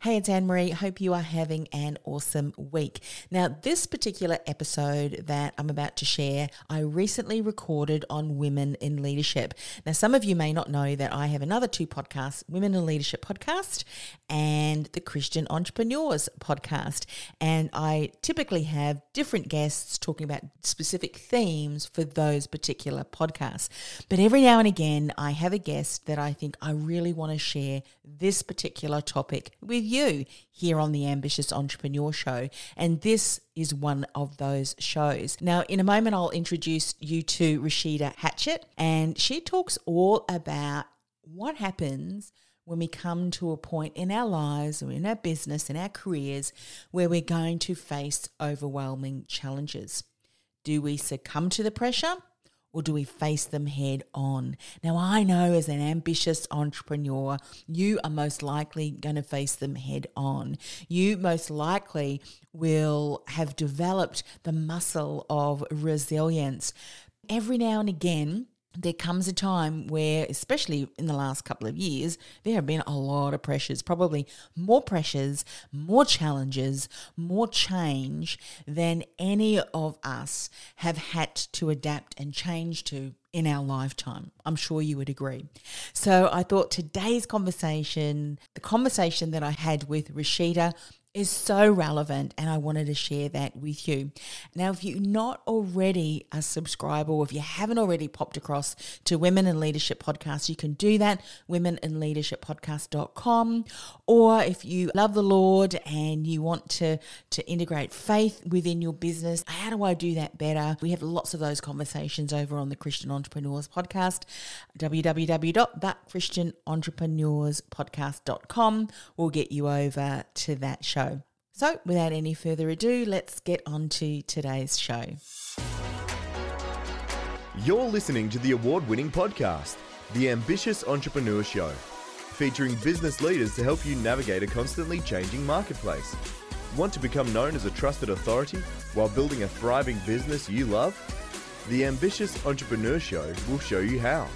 Hey, it's Anne Marie. Hope you are having an awesome week. Now, this particular episode that I'm about to share, I recently recorded on women in leadership. Now, some of you may not know that I have another two podcasts Women in Leadership podcast and the Christian Entrepreneurs podcast. And I typically have different guests talking about specific themes for those particular podcasts. But every now and again, I have a guest that I think I really want to share this particular topic with you here on the Ambitious Entrepreneur Show. And this is one of those shows. Now, in a moment, I'll introduce you to Rashida Hatchett, and she talks all about what happens when we come to a point in our lives or in our business, in our careers, where we're going to face overwhelming challenges. Do we succumb to the pressure? Or do we face them head on? Now, I know as an ambitious entrepreneur, you are most likely going to face them head on. You most likely will have developed the muscle of resilience. Every now and again, there comes a time where, especially in the last couple of years, there have been a lot of pressures, probably more pressures, more challenges, more change than any of us have had to adapt and change to in our lifetime. I'm sure you would agree. So I thought today's conversation, the conversation that I had with Rashida is so relevant and I wanted to share that with you. Now, if you're not already a subscriber or if you haven't already popped across to Women in Leadership Podcast, you can do that, womeninleadershippodcast.com. Or if you love the Lord and you want to, to integrate faith within your business, how do I do that better? We have lots of those conversations over on the Christian Entrepreneurs Podcast, www.thechristianentrepreneurspodcast.com will get you over to that show. So, without any further ado, let's get on to today's show. You're listening to the award winning podcast, The Ambitious Entrepreneur Show, featuring business leaders to help you navigate a constantly changing marketplace. Want to become known as a trusted authority while building a thriving business you love? The Ambitious Entrepreneur Show will show you how.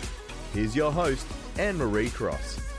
Here's your host, Anne Marie Cross.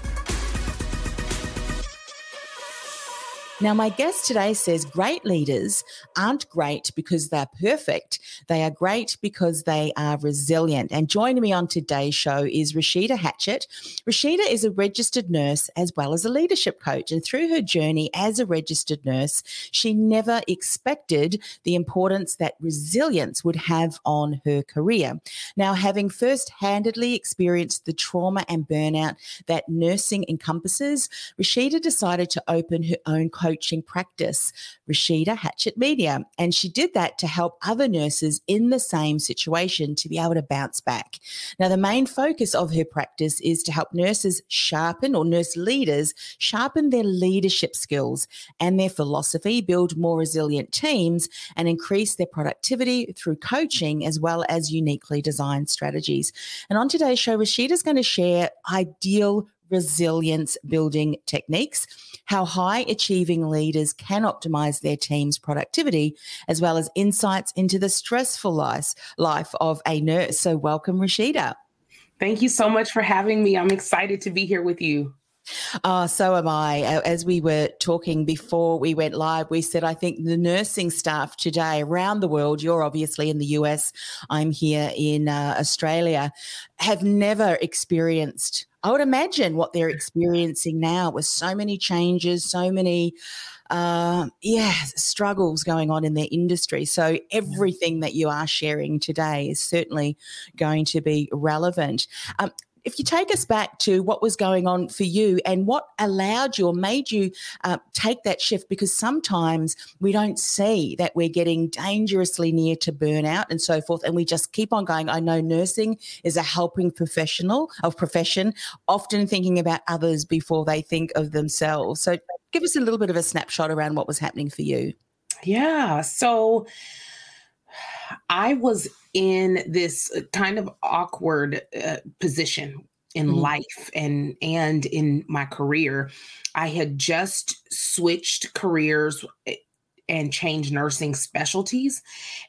Now, my guest today says great leaders aren't great because they're perfect. They are great because they are resilient. And joining me on today's show is Rashida Hatchett. Rashida is a registered nurse as well as a leadership coach. And through her journey as a registered nurse, she never expected the importance that resilience would have on her career. Now, having first handedly experienced the trauma and burnout that nursing encompasses, Rashida decided to open her own coaching coaching practice, Rashida Hatchett Media. And she did that to help other nurses in the same situation to be able to bounce back. Now, the main focus of her practice is to help nurses sharpen or nurse leaders sharpen their leadership skills and their philosophy, build more resilient teams, and increase their productivity through coaching as well as uniquely designed strategies. And on today's show, Rashida is going to share ideal resilience building techniques, how high achieving leaders can optimize their team's productivity, as well as insights into the stressful life, life of a nurse. So, welcome, Rashida. Thank you so much for having me. I'm excited to be here with you. Oh, so am I. As we were talking before we went live, we said, I think the nursing staff today around the world, you're obviously in the US, I'm here in uh, Australia, have never experienced I would imagine what they're experiencing now with so many changes, so many, uh, yeah, struggles going on in their industry. So everything that you are sharing today is certainly going to be relevant. Um, if you take us back to what was going on for you and what allowed you or made you uh, take that shift, because sometimes we don't see that we're getting dangerously near to burnout and so forth, and we just keep on going. I know nursing is a helping professional of profession, often thinking about others before they think of themselves. So, give us a little bit of a snapshot around what was happening for you. Yeah. So, I was in this uh, kind of awkward uh, position in mm-hmm. life and and in my career. I had just switched careers eh, and changed nursing specialties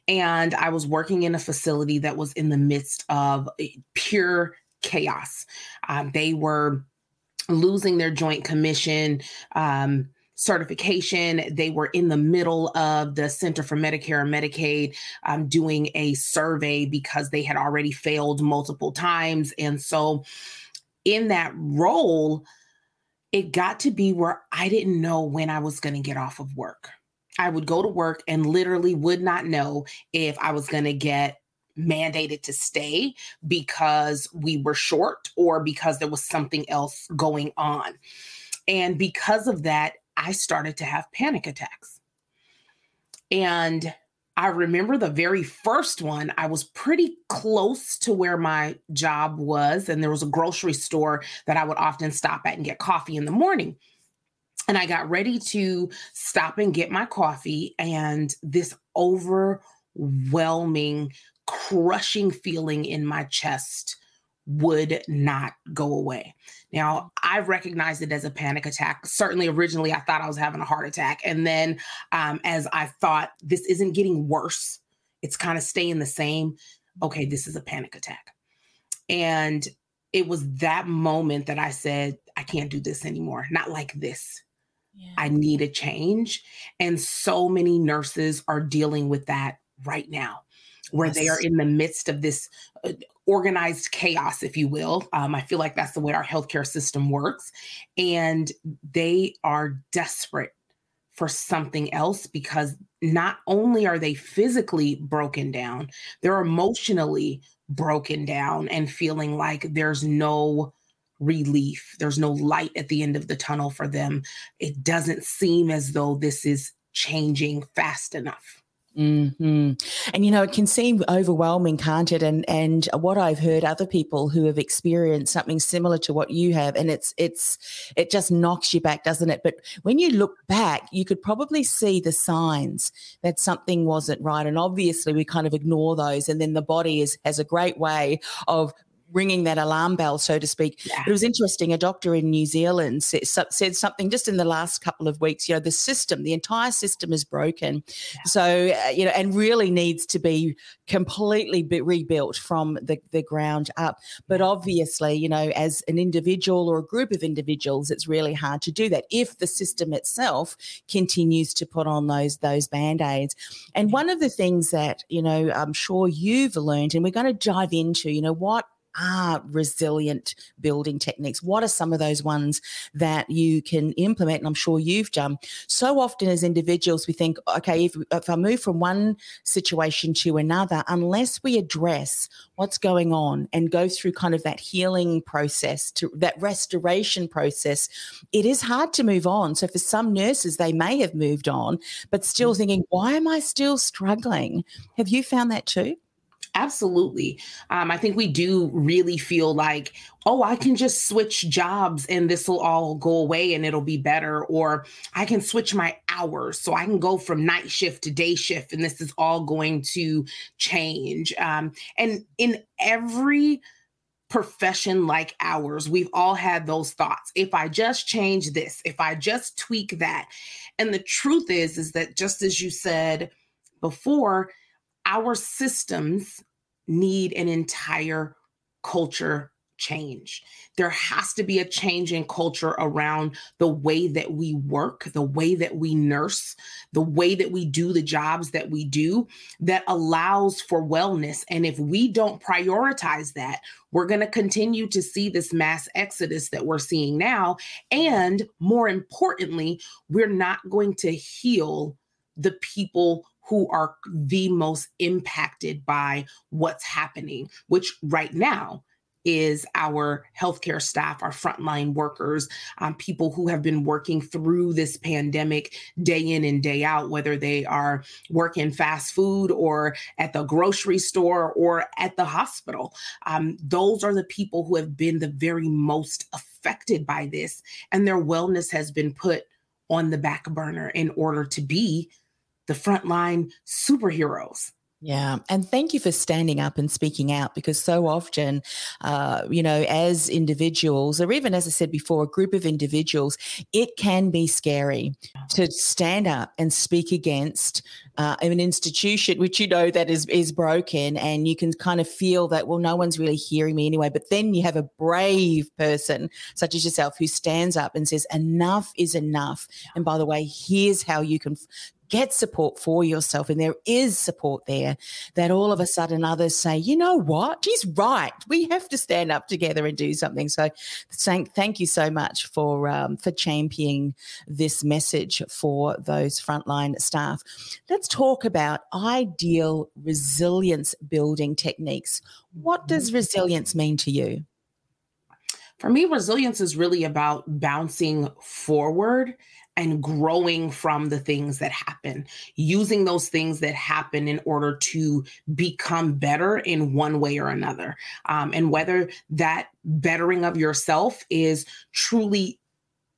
and I was working in a facility that was in the midst of eh, pure chaos. Um, they were losing their joint commission um, certification. They were in the middle of the Center for Medicare and Medicaid um, doing a survey because they had already failed multiple times. And so, in that role, it got to be where I didn't know when I was going to get off of work. I would go to work and literally would not know if I was going to get mandated to stay because we were short or because there was something else going on. And because of that, I started to have panic attacks. And I remember the very first one, I was pretty close to where my job was. And there was a grocery store that I would often stop at and get coffee in the morning. And I got ready to stop and get my coffee. And this overwhelming, crushing feeling in my chest would not go away. Now, I recognized it as a panic attack. Certainly, originally, I thought I was having a heart attack. And then, um, as I thought, this isn't getting worse, it's kind of staying the same. Okay, this is a panic attack. And it was that moment that I said, I can't do this anymore, not like this. Yeah. I need a change. And so many nurses are dealing with that right now where yes. they are in the midst of this uh, organized chaos, if you will. Um, I feel like that's the way our healthcare system works. And they are desperate for something else because not only are they physically broken down, they're emotionally broken down and feeling like there's no relief, there's no light at the end of the tunnel for them. It doesn't seem as though this is changing fast enough. Mm-hmm. And you know, it can seem overwhelming, can't it? And and what I've heard other people who have experienced something similar to what you have, and it's it's it just knocks you back, doesn't it? But when you look back, you could probably see the signs that something wasn't right. And obviously, we kind of ignore those, and then the body is has a great way of ringing that alarm bell, so to speak. Yeah. But it was interesting. A doctor in New Zealand said, said, something just in the last couple of weeks. You know, the system, the entire system is broken. Yeah. So, uh, you know, and really needs to be completely be rebuilt from the, the ground up. But obviously, you know, as an individual or a group of individuals, it's really hard to do that if the system itself continues to put on those those band-aids. And one of the things that, you know, I'm sure you've learned, and we're going to dive into, you know, what are resilient building techniques? What are some of those ones that you can implement? And I'm sure you've done. So often as individuals, we think, okay, if, if I move from one situation to another, unless we address what's going on and go through kind of that healing process, to that restoration process, it is hard to move on. So for some nurses, they may have moved on, but still mm. thinking, why am I still struggling? Have you found that too? Absolutely. Um, I think we do really feel like, oh, I can just switch jobs and this will all go away and it'll be better. Or I can switch my hours so I can go from night shift to day shift and this is all going to change. Um, and in every profession like ours, we've all had those thoughts. If I just change this, if I just tweak that. And the truth is, is that just as you said before, our systems need an entire culture change. There has to be a change in culture around the way that we work, the way that we nurse, the way that we do the jobs that we do that allows for wellness. And if we don't prioritize that, we're going to continue to see this mass exodus that we're seeing now. And more importantly, we're not going to heal the people who are the most impacted by what's happening, which right now is our healthcare staff, our frontline workers, um, people who have been working through this pandemic day in and day out, whether they are working fast food or at the grocery store or at the hospital. Um, those are the people who have been the very most affected by this, and their wellness has been put on the back burner in order to be the frontline superheroes. Yeah. And thank you for standing up and speaking out because so often, uh, you know, as individuals, or even as I said before, a group of individuals, it can be scary to stand up and speak against uh, an institution which you know that is is broken and you can kind of feel that well no one's really hearing me anyway. But then you have a brave person such as yourself who stands up and says enough is enough. And by the way here's how you can get support for yourself and there is support there, that all of a sudden others say, you know what, she's right. We have to stand up together and do something. So thank, thank you so much for, um, for championing this message for those frontline staff. Let's talk about ideal resilience building techniques. What does mm-hmm. resilience mean to you? For me, resilience is really about bouncing forward and growing from the things that happen, using those things that happen in order to become better in one way or another. Um, and whether that bettering of yourself is truly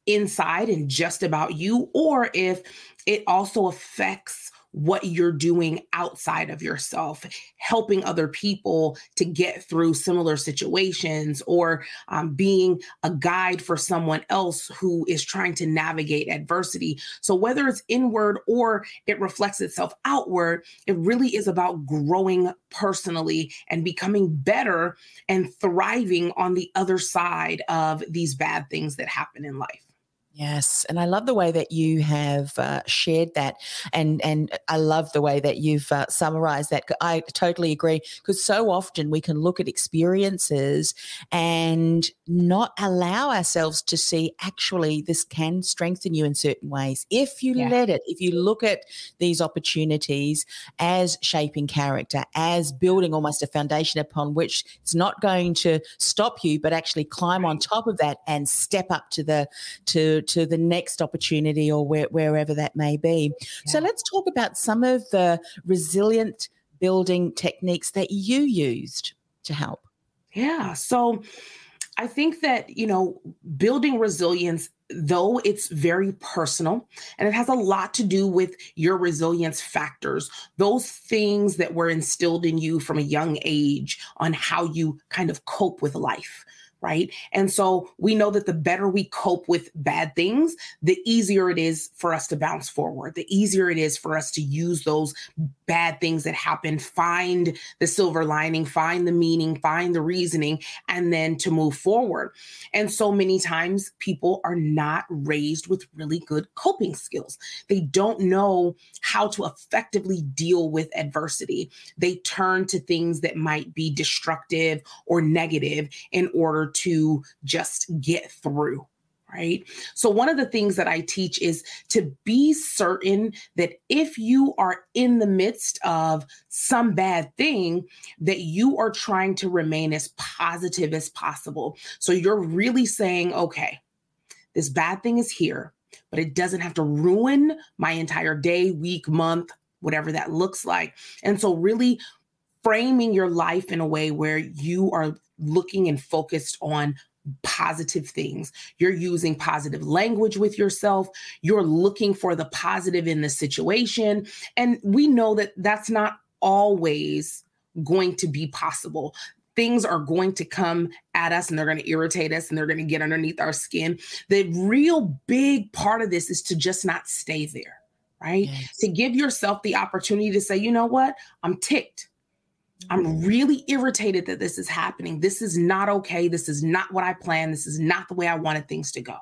inside and just about you, or if it also affects what you're doing outside of yourself, helping other people to get through similar situations, or um, being a guide for someone else who is trying to navigate adversity. So, whether it's inward or it reflects itself outward, it really is about growing personally and becoming better and thriving on the other side of these bad things that happen in life. Yes, and I love the way that you have uh, shared that, and and I love the way that you've uh, summarized that. I totally agree because so often we can look at experiences and not allow ourselves to see actually this can strengthen you in certain ways if you yeah. let it. If you look at these opportunities as shaping character, as building almost a foundation upon which it's not going to stop you, but actually climb on top of that and step up to the to to the next opportunity or where, wherever that may be. Yeah. So let's talk about some of the resilient building techniques that you used to help. Yeah. So I think that, you know, building resilience, though it's very personal and it has a lot to do with your resilience factors, those things that were instilled in you from a young age on how you kind of cope with life right? And so we know that the better we cope with bad things, the easier it is for us to bounce forward, the easier it is for us to use those bad things that happen, find the silver lining, find the meaning, find the reasoning, and then to move forward. And so many times people are not raised with really good coping skills. They don't know how to effectively deal with adversity. They turn to things that might be destructive or negative in order to just get through right? So, one of the things that I teach is to be certain that if you are in the midst of some bad thing, that you are trying to remain as positive as possible. So, you're really saying, okay, this bad thing is here, but it doesn't have to ruin my entire day, week, month, whatever that looks like. And so, really framing your life in a way where you are looking and focused on positive things. You're using positive language with yourself. You're looking for the positive in the situation. And we know that that's not always going to be possible. Things are going to come at us and they're going to irritate us and they're going to get underneath our skin. The real big part of this is to just not stay there, right? Yes. To give yourself the opportunity to say, you know what? I'm ticked. I'm really irritated that this is happening. This is not okay. This is not what I planned. This is not the way I wanted things to go.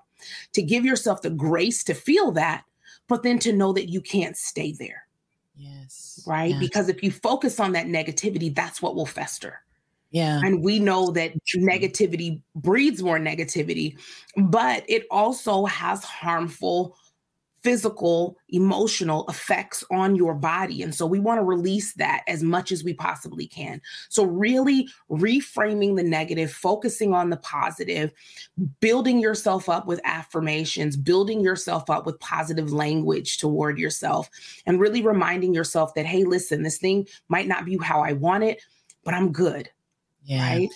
To give yourself the grace to feel that, but then to know that you can't stay there. Yes. Right? Yes. Because if you focus on that negativity, that's what will fester. Yeah. And we know that negativity breeds more negativity, but it also has harmful physical, emotional effects on your body. And so we want to release that as much as we possibly can. So, really reframing the negative, focusing on the positive, building yourself up with affirmations, building yourself up with positive language toward yourself, and really reminding yourself that, hey, listen, this thing might not be how I want it, but I'm good. Yeah. Right.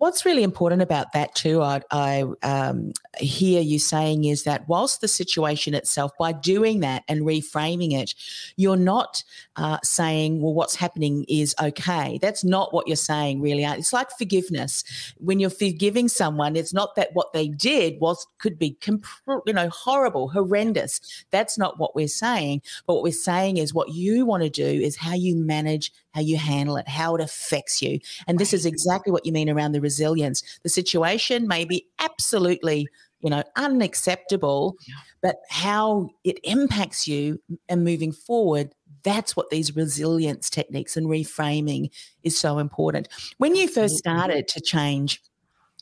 What's really important about that too, I, I um, hear you saying is that whilst the situation itself, by doing that and reframing it, you're not uh, saying, well, what's happening is okay. That's not what you're saying, really. It's like forgiveness. When you're forgiving someone, it's not that what they did was could be, comp- you know, horrible, horrendous. That's not what we're saying. But what we're saying is what you want to do is how you manage how you handle it, how it affects you. And this is exactly what you mean around the resilience. The situation may be absolutely, you know, unacceptable, but how it impacts you and moving forward, that's what these resilience techniques and reframing is so important. When you first started to change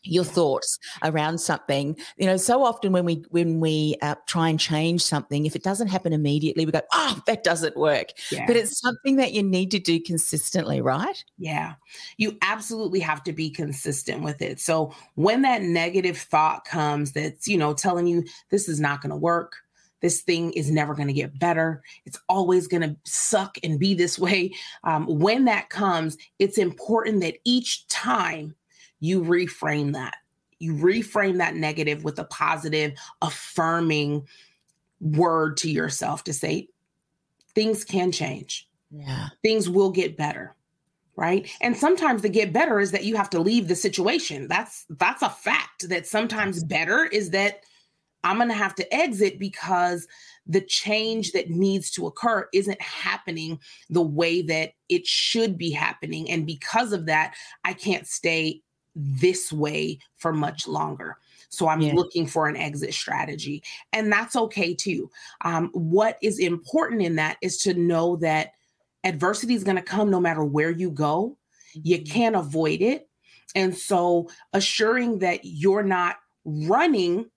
your thoughts around something you know so often when we when we uh, try and change something if it doesn't happen immediately we go oh that doesn't work yeah. but it's something that you need to do consistently right yeah you absolutely have to be consistent with it so when that negative thought comes that's you know telling you this is not going to work this thing is never going to get better. It's always going to suck and be this way. Um, when that comes, it's important that each time you reframe that. You reframe that negative with a positive, affirming word to yourself to say, things can change. Yeah. Things will get better. Right. And sometimes the get better is that you have to leave the situation. That's that's a fact that sometimes better is that I'm going to have to exit because the change that needs to occur isn't happening the way that it should be happening. And because of that, I can't stay this way for much longer. So I'm yeah. looking for an exit strategy. And that's okay too. Um, what is important in that is to know that adversity is going to come no matter where you go. Mm-hmm. You can't avoid it. And so assuring that you're not running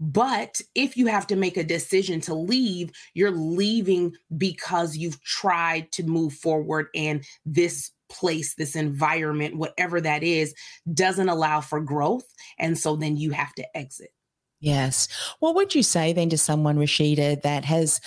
but if you have to make a decision to leave, you're leaving because you've tried to move forward and this place, this environment, whatever that is, doesn't allow for growth. And so then you have to exit. Yes. What would you say then to someone, Rashida, that has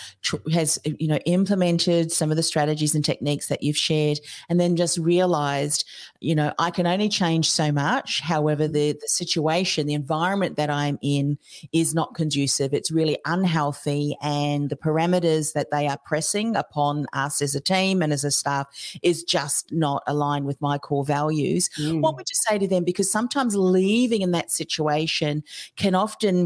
has you know implemented some of the strategies and techniques that you've shared, and then just realized, you know, I can only change so much. However, the the situation, the environment that I'm in, is not conducive. It's really unhealthy, and the parameters that they are pressing upon us as a team and as a staff is just not aligned with my core values. Mm. What would you say to them? Because sometimes leaving in that situation can often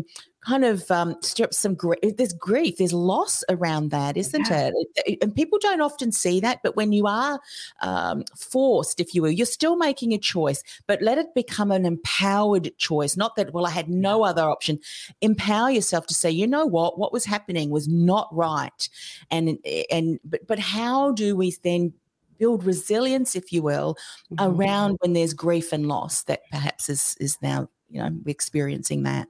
kind of um, stir up some grief. There's grief, there's loss around that, isn't yeah. it? And people don't often see that. But when you are um, forced, if you will, you're still making a choice, but let it become an empowered choice. Not that, well, I had no other option. Empower yourself to say, you know what, what was happening was not right. And, and, but, but how do we then build resilience, if you will, mm-hmm. around when there's grief and loss that perhaps is, is now, you know, experiencing that?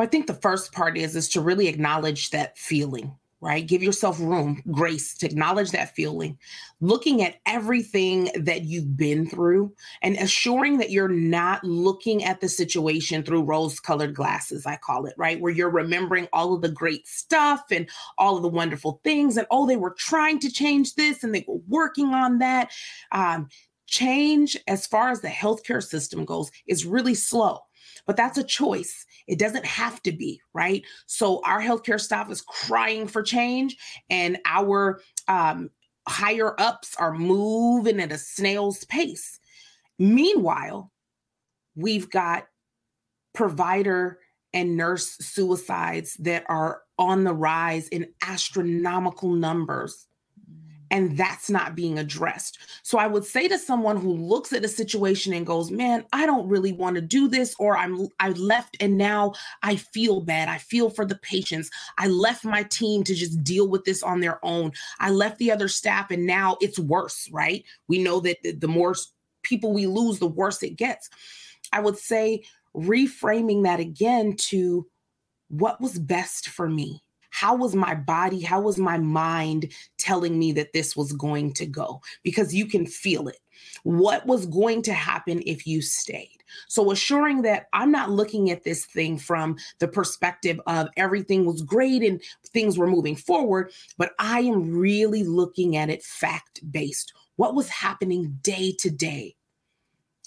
Well, I think the first part is is to really acknowledge that feeling, right? Give yourself room, grace to acknowledge that feeling, looking at everything that you've been through and assuring that you're not looking at the situation through rose colored glasses, I call it, right? Where you're remembering all of the great stuff and all of the wonderful things. And oh, they were trying to change this and they were working on that. Um, change, as far as the healthcare system goes, is really slow, but that's a choice. It doesn't have to be, right? So our healthcare staff is crying for change, and our um, higher ups are moving at a snail's pace. Meanwhile, we've got provider and nurse suicides that are on the rise in astronomical numbers and that's not being addressed. So I would say to someone who looks at a situation and goes, "Man, I don't really want to do this or I'm I left and now I feel bad. I feel for the patients. I left my team to just deal with this on their own. I left the other staff and now it's worse, right? We know that the more people we lose, the worse it gets." I would say reframing that again to what was best for me how was my body, how was my mind telling me that this was going to go? Because you can feel it. What was going to happen if you stayed? So, assuring that I'm not looking at this thing from the perspective of everything was great and things were moving forward, but I am really looking at it fact based. What was happening day to day?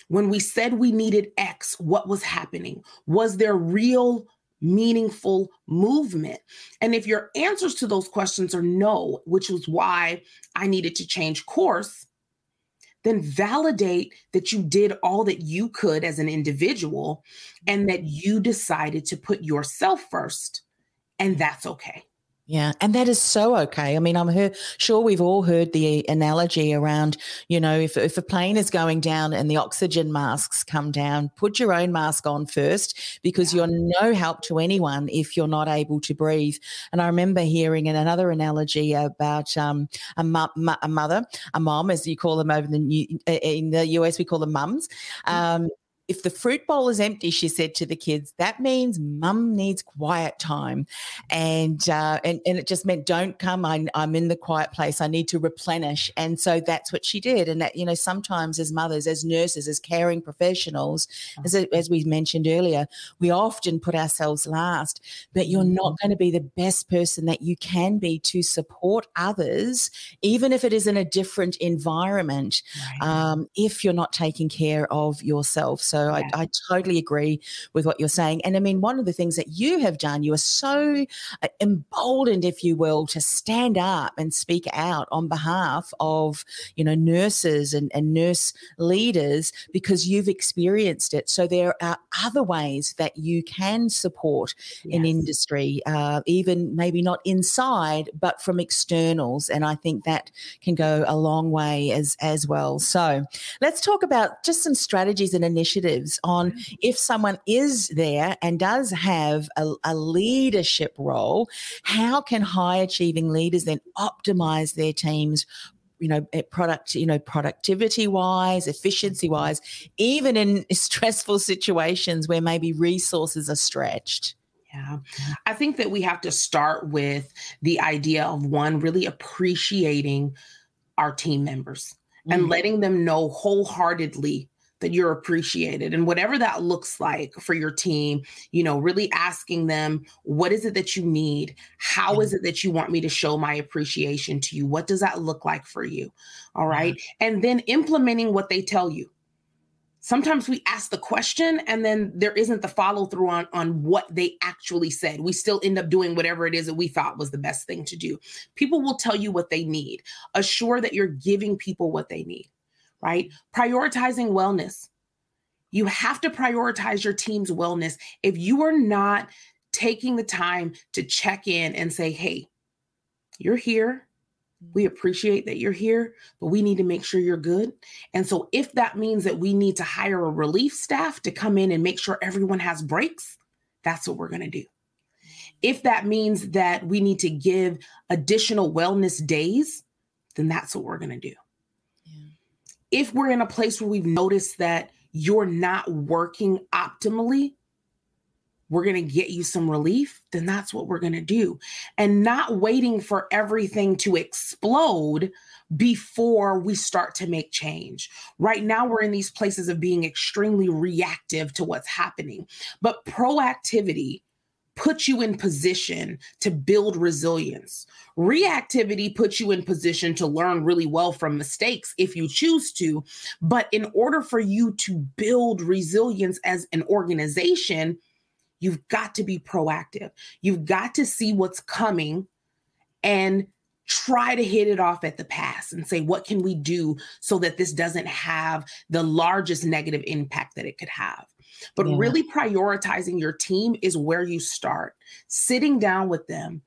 When we said we needed X, what was happening? Was there real meaningful movement? And if your answers to those questions are no, which was why I needed to change course, then validate that you did all that you could as an individual and that you decided to put yourself first. And that's okay. Yeah, and that is so okay. I mean, I'm her, sure we've all heard the analogy around, you know, if, if a plane is going down and the oxygen masks come down, put your own mask on first because you're no help to anyone if you're not able to breathe. And I remember hearing another analogy about um, a, mu- a mother, a mom, as you call them over in the, in the US, we call them mums. Mm. Um, if the fruit bowl is empty, she said to the kids, that means mum needs quiet time. And, uh, and, and it just meant, don't come. I, I'm in the quiet place. I need to replenish. And so that's what she did. And that, you know, sometimes as mothers, as nurses, as caring professionals, as, as we mentioned earlier, we often put ourselves last, but you're not mm-hmm. going to be the best person that you can be to support others, even if it is in a different environment, right. um, if you're not taking care of yourself. So yeah. I, I, totally agree with what you're saying. And I mean, one of the things that you have done, you are so uh, emboldened, if you will, to stand up and speak out on behalf of, you know, nurses and, and nurse leaders because you've experienced it. So there are other ways that you can support yes. an industry, uh, even maybe not inside, but from externals. And I think that can go a long way as as well. So let's talk about just some strategies and initiatives initiatives on mm-hmm. if someone is there and does have a, a leadership role, how can high achieving leaders then optimize their teams you know product you know productivity wise efficiency wise even in stressful situations where maybe resources are stretched yeah. I think that we have to start with the idea of one really appreciating our team members mm. and letting them know wholeheartedly that you're appreciated and whatever that looks like for your team you know really asking them what is it that you need How is mm-hmm. it that you want me to show my appreciation to you what does that look like for you all mm-hmm. right? and then implementing what they tell you sometimes we ask the question and then there isn't the follow through on, on what they actually said. We still end up doing whatever it is that we thought was the best thing to do. People will tell you what they need. Assure that you're giving people what they need right? Prioritizing wellness. You have to prioritize your team's wellness. If you are not taking the time to check in and say, hey, you're here. We mm-hmm. appreciate that you're here, but we need to make sure you're good. And so, if that means that we need to hire a relief staff to come in and make sure everyone has breaks, that's what we're going to do. If that means that we need to give additional wellness days, then that's what we're going to do if we're in a place where we've noticed that you're not working optimally, we're going to get you some relief, then that's what we're going to do. And not waiting for everything to explode before we start to make change. Right now, we're in these places of being extremely reactive to what's happening. But proactivity puts you in position to build resilience. Reactivity puts you in position to learn really well from mistakes if you choose to. But in order for you to build resilience as an organization, you've got to be proactive. You've got to see what's coming and try to hit it off at the pass and say, what can we do so that this doesn't have the largest negative impact that it could have? But yeah. really prioritizing your team is where you start. Sitting down with them,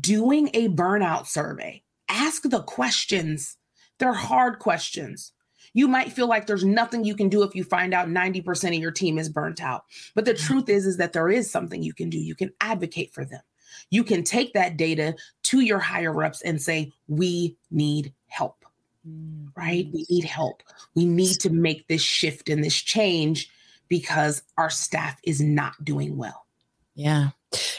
doing a burnout survey. Ask the questions. They're hard questions. You might feel like there's nothing you can do if you find out 90% of your team is burnt out. But the mm-hmm. truth is is that there is something you can do. You can advocate for them. You can take that data to your higher ups and say, "We need help." Mm-hmm. Right? We need help. We need to make this shift and this change because our staff is not doing well. Yeah.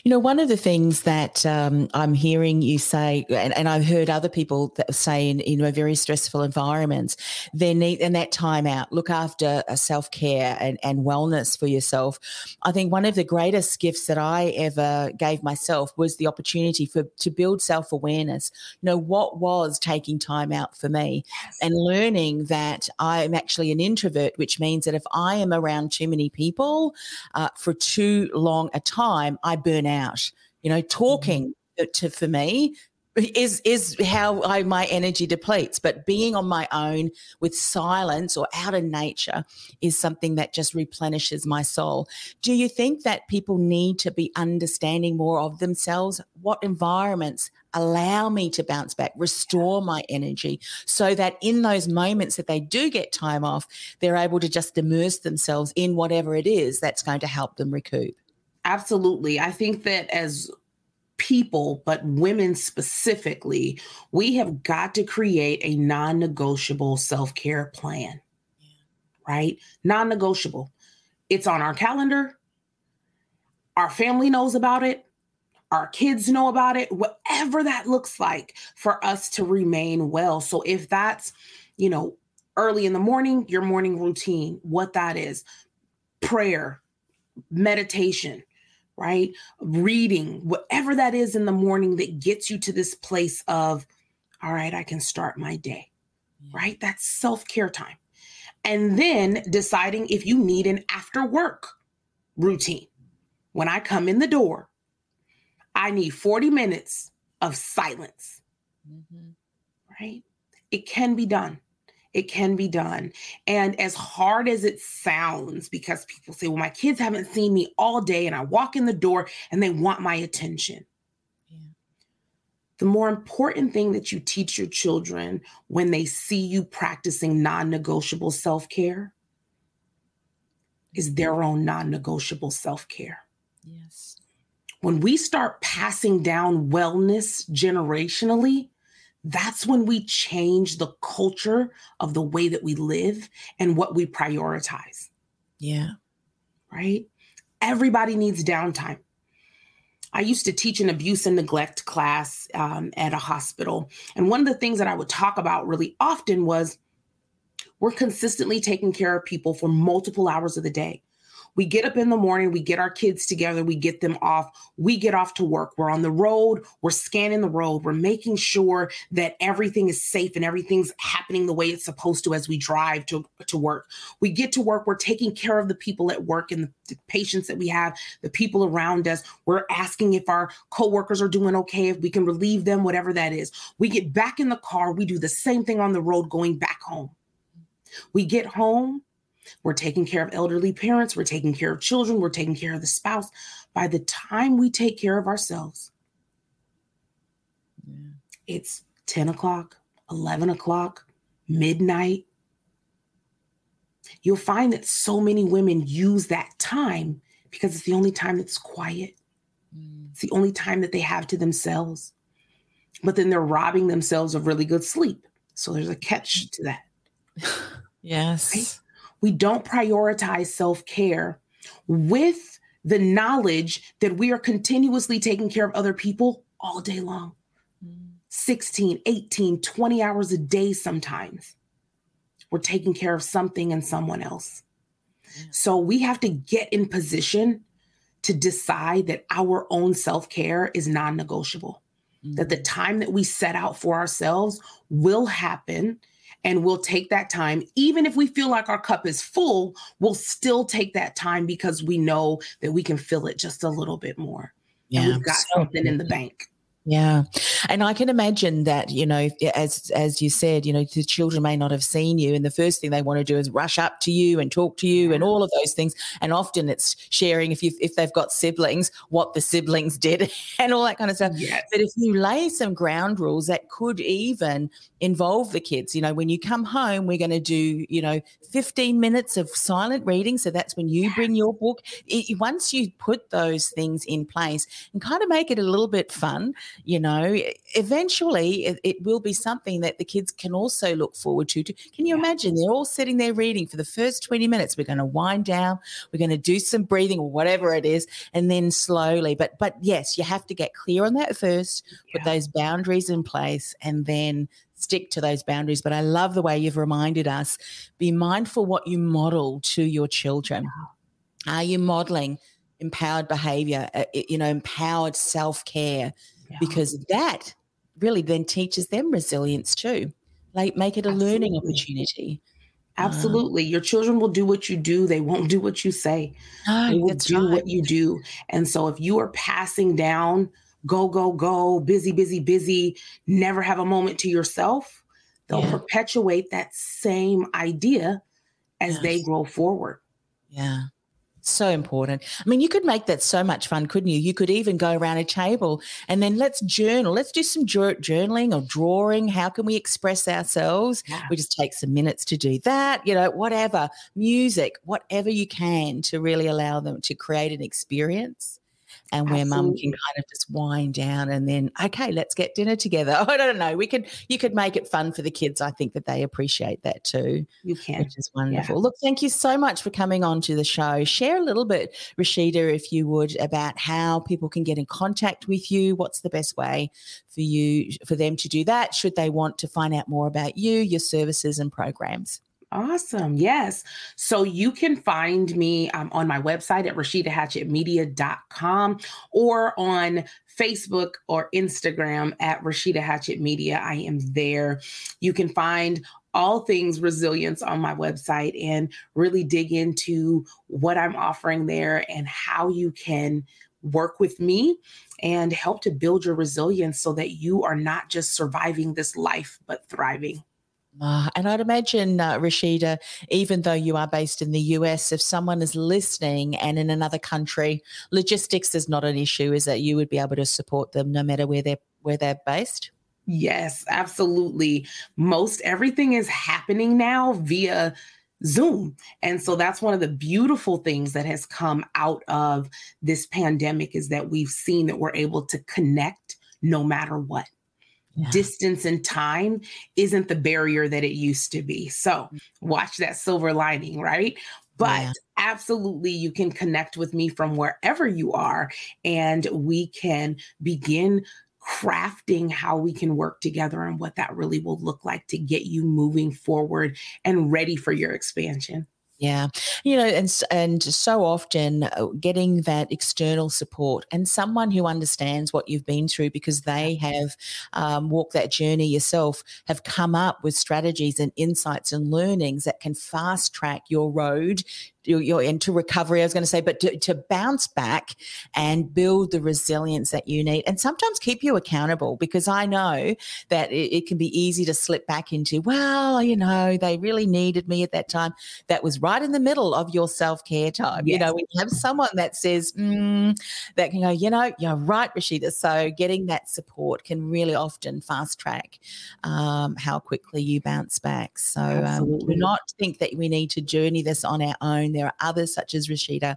You know, one of the things that um, I'm hearing you say, and, and, I've heard other people that say in, in a very stressful environments, they need and that time out, look after self care and, and wellness for yourself. I think one of the greatest gifts that I ever gave myself was the opportunity for to build self awareness. You know, what was taking time out for me, and learning that I'm actually an introvert, which means that if I am around too many people uh, for too long a time, I burn out. You know, talking mm-hmm. to for me is is how I my energy depletes. But being on my own with silence or out in nature is something that just replenishes my soul. Do you think that people need to be understanding more of themselves? What environments allow me to bounce back, restore my energy, so that in those moments that they do get time off, they're able to just immerse themselves in whatever it is that's going to help them recoup? Absolutely. I think that as people, but women specifically, we have got to create a non negotiable self care plan, right? Non negotiable. It's on our calendar. Our family knows about it. Our kids know about it, whatever that looks like for us to remain well. So if that's, you know, early in the morning, your morning routine, what that is, prayer, meditation, right? Reading, whatever that is in the morning that gets you to this place of, all right, I can start my day, right? That's self care time. And then deciding if you need an after work routine. When I come in the door, I need 40 minutes of silence, mm-hmm. right? It can be done it can be done. And as hard as it sounds, because people say, well, my kids haven't seen me all day, and I walk in the door and they want my attention. Yeah. The more important thing that you teach your children when they see you practicing non negotiable self care is mm-hmm. their own non negotiable self care. Yes. When we start passing down wellness generationally, that's when we change the culture of the way that we live and what we prioritize. Yeah. Right? Everybody needs downtime. I used to teach an abuse and neglect class um, at a hospital. And one of the things that I would talk about really often was we're consistently taking care of people for multiple hours of the day. We get up in the morning, we get our kids together, we get them off, we get off to work. We're on the road, we're scanning the road, we're making sure that everything is safe and everything's happening the way it's supposed to as we drive to, to work. We get to work, we're taking care of the people at work and the, the patients that we have, the people around us. We're asking if our coworkers are doing okay, if we can relieve them, whatever that is. We get back in the car, we do the same thing on the road going back home. We get home, we're taking care of elderly parents, we're taking care of children, we're taking care of the spouse. By the time we take care of ourselves, yeah. it's 10 o'clock, 11 o'clock, midnight. You'll find that so many women use that time because it's the only time that's quiet. Mm. It's the only time that they have to themselves. But then they're robbing themselves of really good sleep. So there's a catch to that. yes. Right? We don't prioritize self care with the knowledge that we are continuously taking care of other people all day long 16, 18, 20 hours a day sometimes. We're taking care of something and someone else. So we have to get in position to decide that our own self care is non negotiable, mm-hmm. that the mm. time that we set out for ourselves will happen and we'll take that time. Even if we feel like our cup is full we'll still take that time because we know that we can fill it just a little bit more. Yeah and we've got so something in the bank yeah. And I can imagine that, you know, as as you said, you know, the children may not have seen you and the first thing they want to do is rush up to you and talk to you and all of those things. And often it's sharing if you if they've got siblings, what the siblings did and all that kind of stuff. Yes. But if you lay some ground rules that could even involve the kids, you know, when you come home, we're going to do, you know, 15 minutes of silent reading. So that's when you bring your book. It, once you put those things in place and kind of make it a little bit fun, you know, eventually it, it, will be something that the kids can also look forward to. Can you yeah. imagine? They're all sitting there reading for the first 20 minutes. We're going to wind down, we're going to do some breathing or whatever it is, and then slowly. But but yes, you have to get clear on that first, yeah. put those boundaries in place, and then stick to those boundaries. But I love the way you've reminded us be mindful what you model to your children. Are you modeling empowered behavior, uh, you know, empowered self care? Yeah. Because that really then teaches them resilience too. Like make it a Absolutely. learning opportunity. Absolutely. Um, Your children will do what you do. They won't do what you say. No, they will do right. what you do. And so if you are passing down go, go, go, busy, busy, busy, never have a moment to yourself, they'll yeah. perpetuate that same idea as yes. they grow forward. Yeah. So important. I mean, you could make that so much fun, couldn't you? You could even go around a table and then let's journal. Let's do some journaling or drawing. How can we express ourselves? Yeah. We just take some minutes to do that, you know, whatever, music, whatever you can to really allow them to create an experience and where mum can kind of just wind down and then okay let's get dinner together. I don't know we could you could make it fun for the kids i think that they appreciate that too you can which is wonderful. Yeah. look thank you so much for coming on to the show. Share a little bit rashida if you would about how people can get in contact with you. What's the best way for you for them to do that? Should they want to find out more about you your services and programs Awesome. Yes. So you can find me um, on my website at rashidahatchettmedia.com or on Facebook or Instagram at Rashida Hatchett Media. I am there. You can find all things resilience on my website and really dig into what I'm offering there and how you can work with me and help to build your resilience so that you are not just surviving this life, but thriving. And I'd imagine, uh, Rashida, even though you are based in the US, if someone is listening and in another country, logistics is not an issue, is that you would be able to support them no matter where they're where they're based? Yes, absolutely. Most everything is happening now via Zoom. And so that's one of the beautiful things that has come out of this pandemic is that we've seen that we're able to connect no matter what yeah. distance and time isn't the barrier that it used to be. So mm. watch that silver lining, right? But yeah. absolutely, you can connect with me from wherever you are, and we can begin crafting how we can work together and what that really will look like to get you moving forward and ready for your expansion. Yeah, you know, and and so often uh, getting that external support and someone who understands what you've been through because they have um, walked that journey yourself, have come up with strategies and insights and learnings that can fast track your road you're into recovery, I was going to say, but to, to, bounce back and build the resilience that you need and sometimes keep you accountable because I know that it, it, can be easy to slip back into, well, you know, they really needed me at that time. That was right in the middle of your self care time. Yes. You know, when you have someone that says, mm, that can go, you know, you're right, Rashida. So getting that support can really often fast track um, how quickly you bounce back. So um, do not think that we need to journey this on our own there are others, such as Rashida,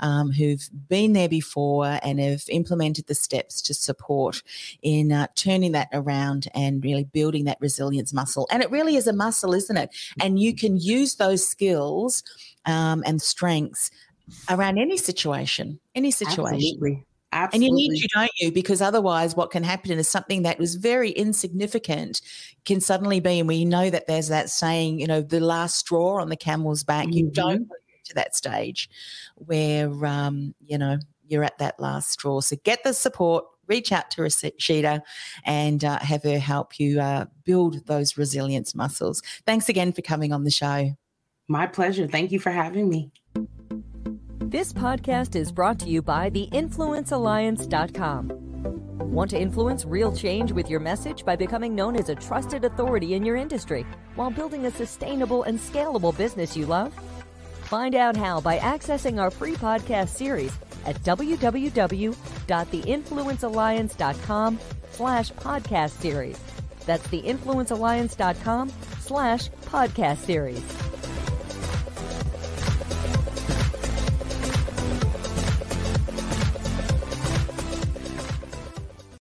um, who've been there before and have implemented the steps to support in uh, turning that around and really building that resilience muscle. And it really is a muscle, isn't it? And you can use those skills um, and strengths around any situation, any situation. Absolutely. Absolutely. And you need to, don't you? Because otherwise, what can happen is something that was very insignificant can suddenly be, and we know that there's that saying, you know, the last straw on the camel's back. Mm-hmm. You don't to that stage where um, you know you're at that last straw. So get the support. Reach out to Rashida and uh, have her help you uh, build those resilience muscles. Thanks again for coming on the show. My pleasure. Thank you for having me. This podcast is brought to you by the theinfluencealliance.com. Want to influence real change with your message by becoming known as a trusted authority in your industry while building a sustainable and scalable business you love? Find out how by accessing our free podcast series at www.theinfluencealliance.com slash podcast series. That's theinfluencealliance.com slash podcast series.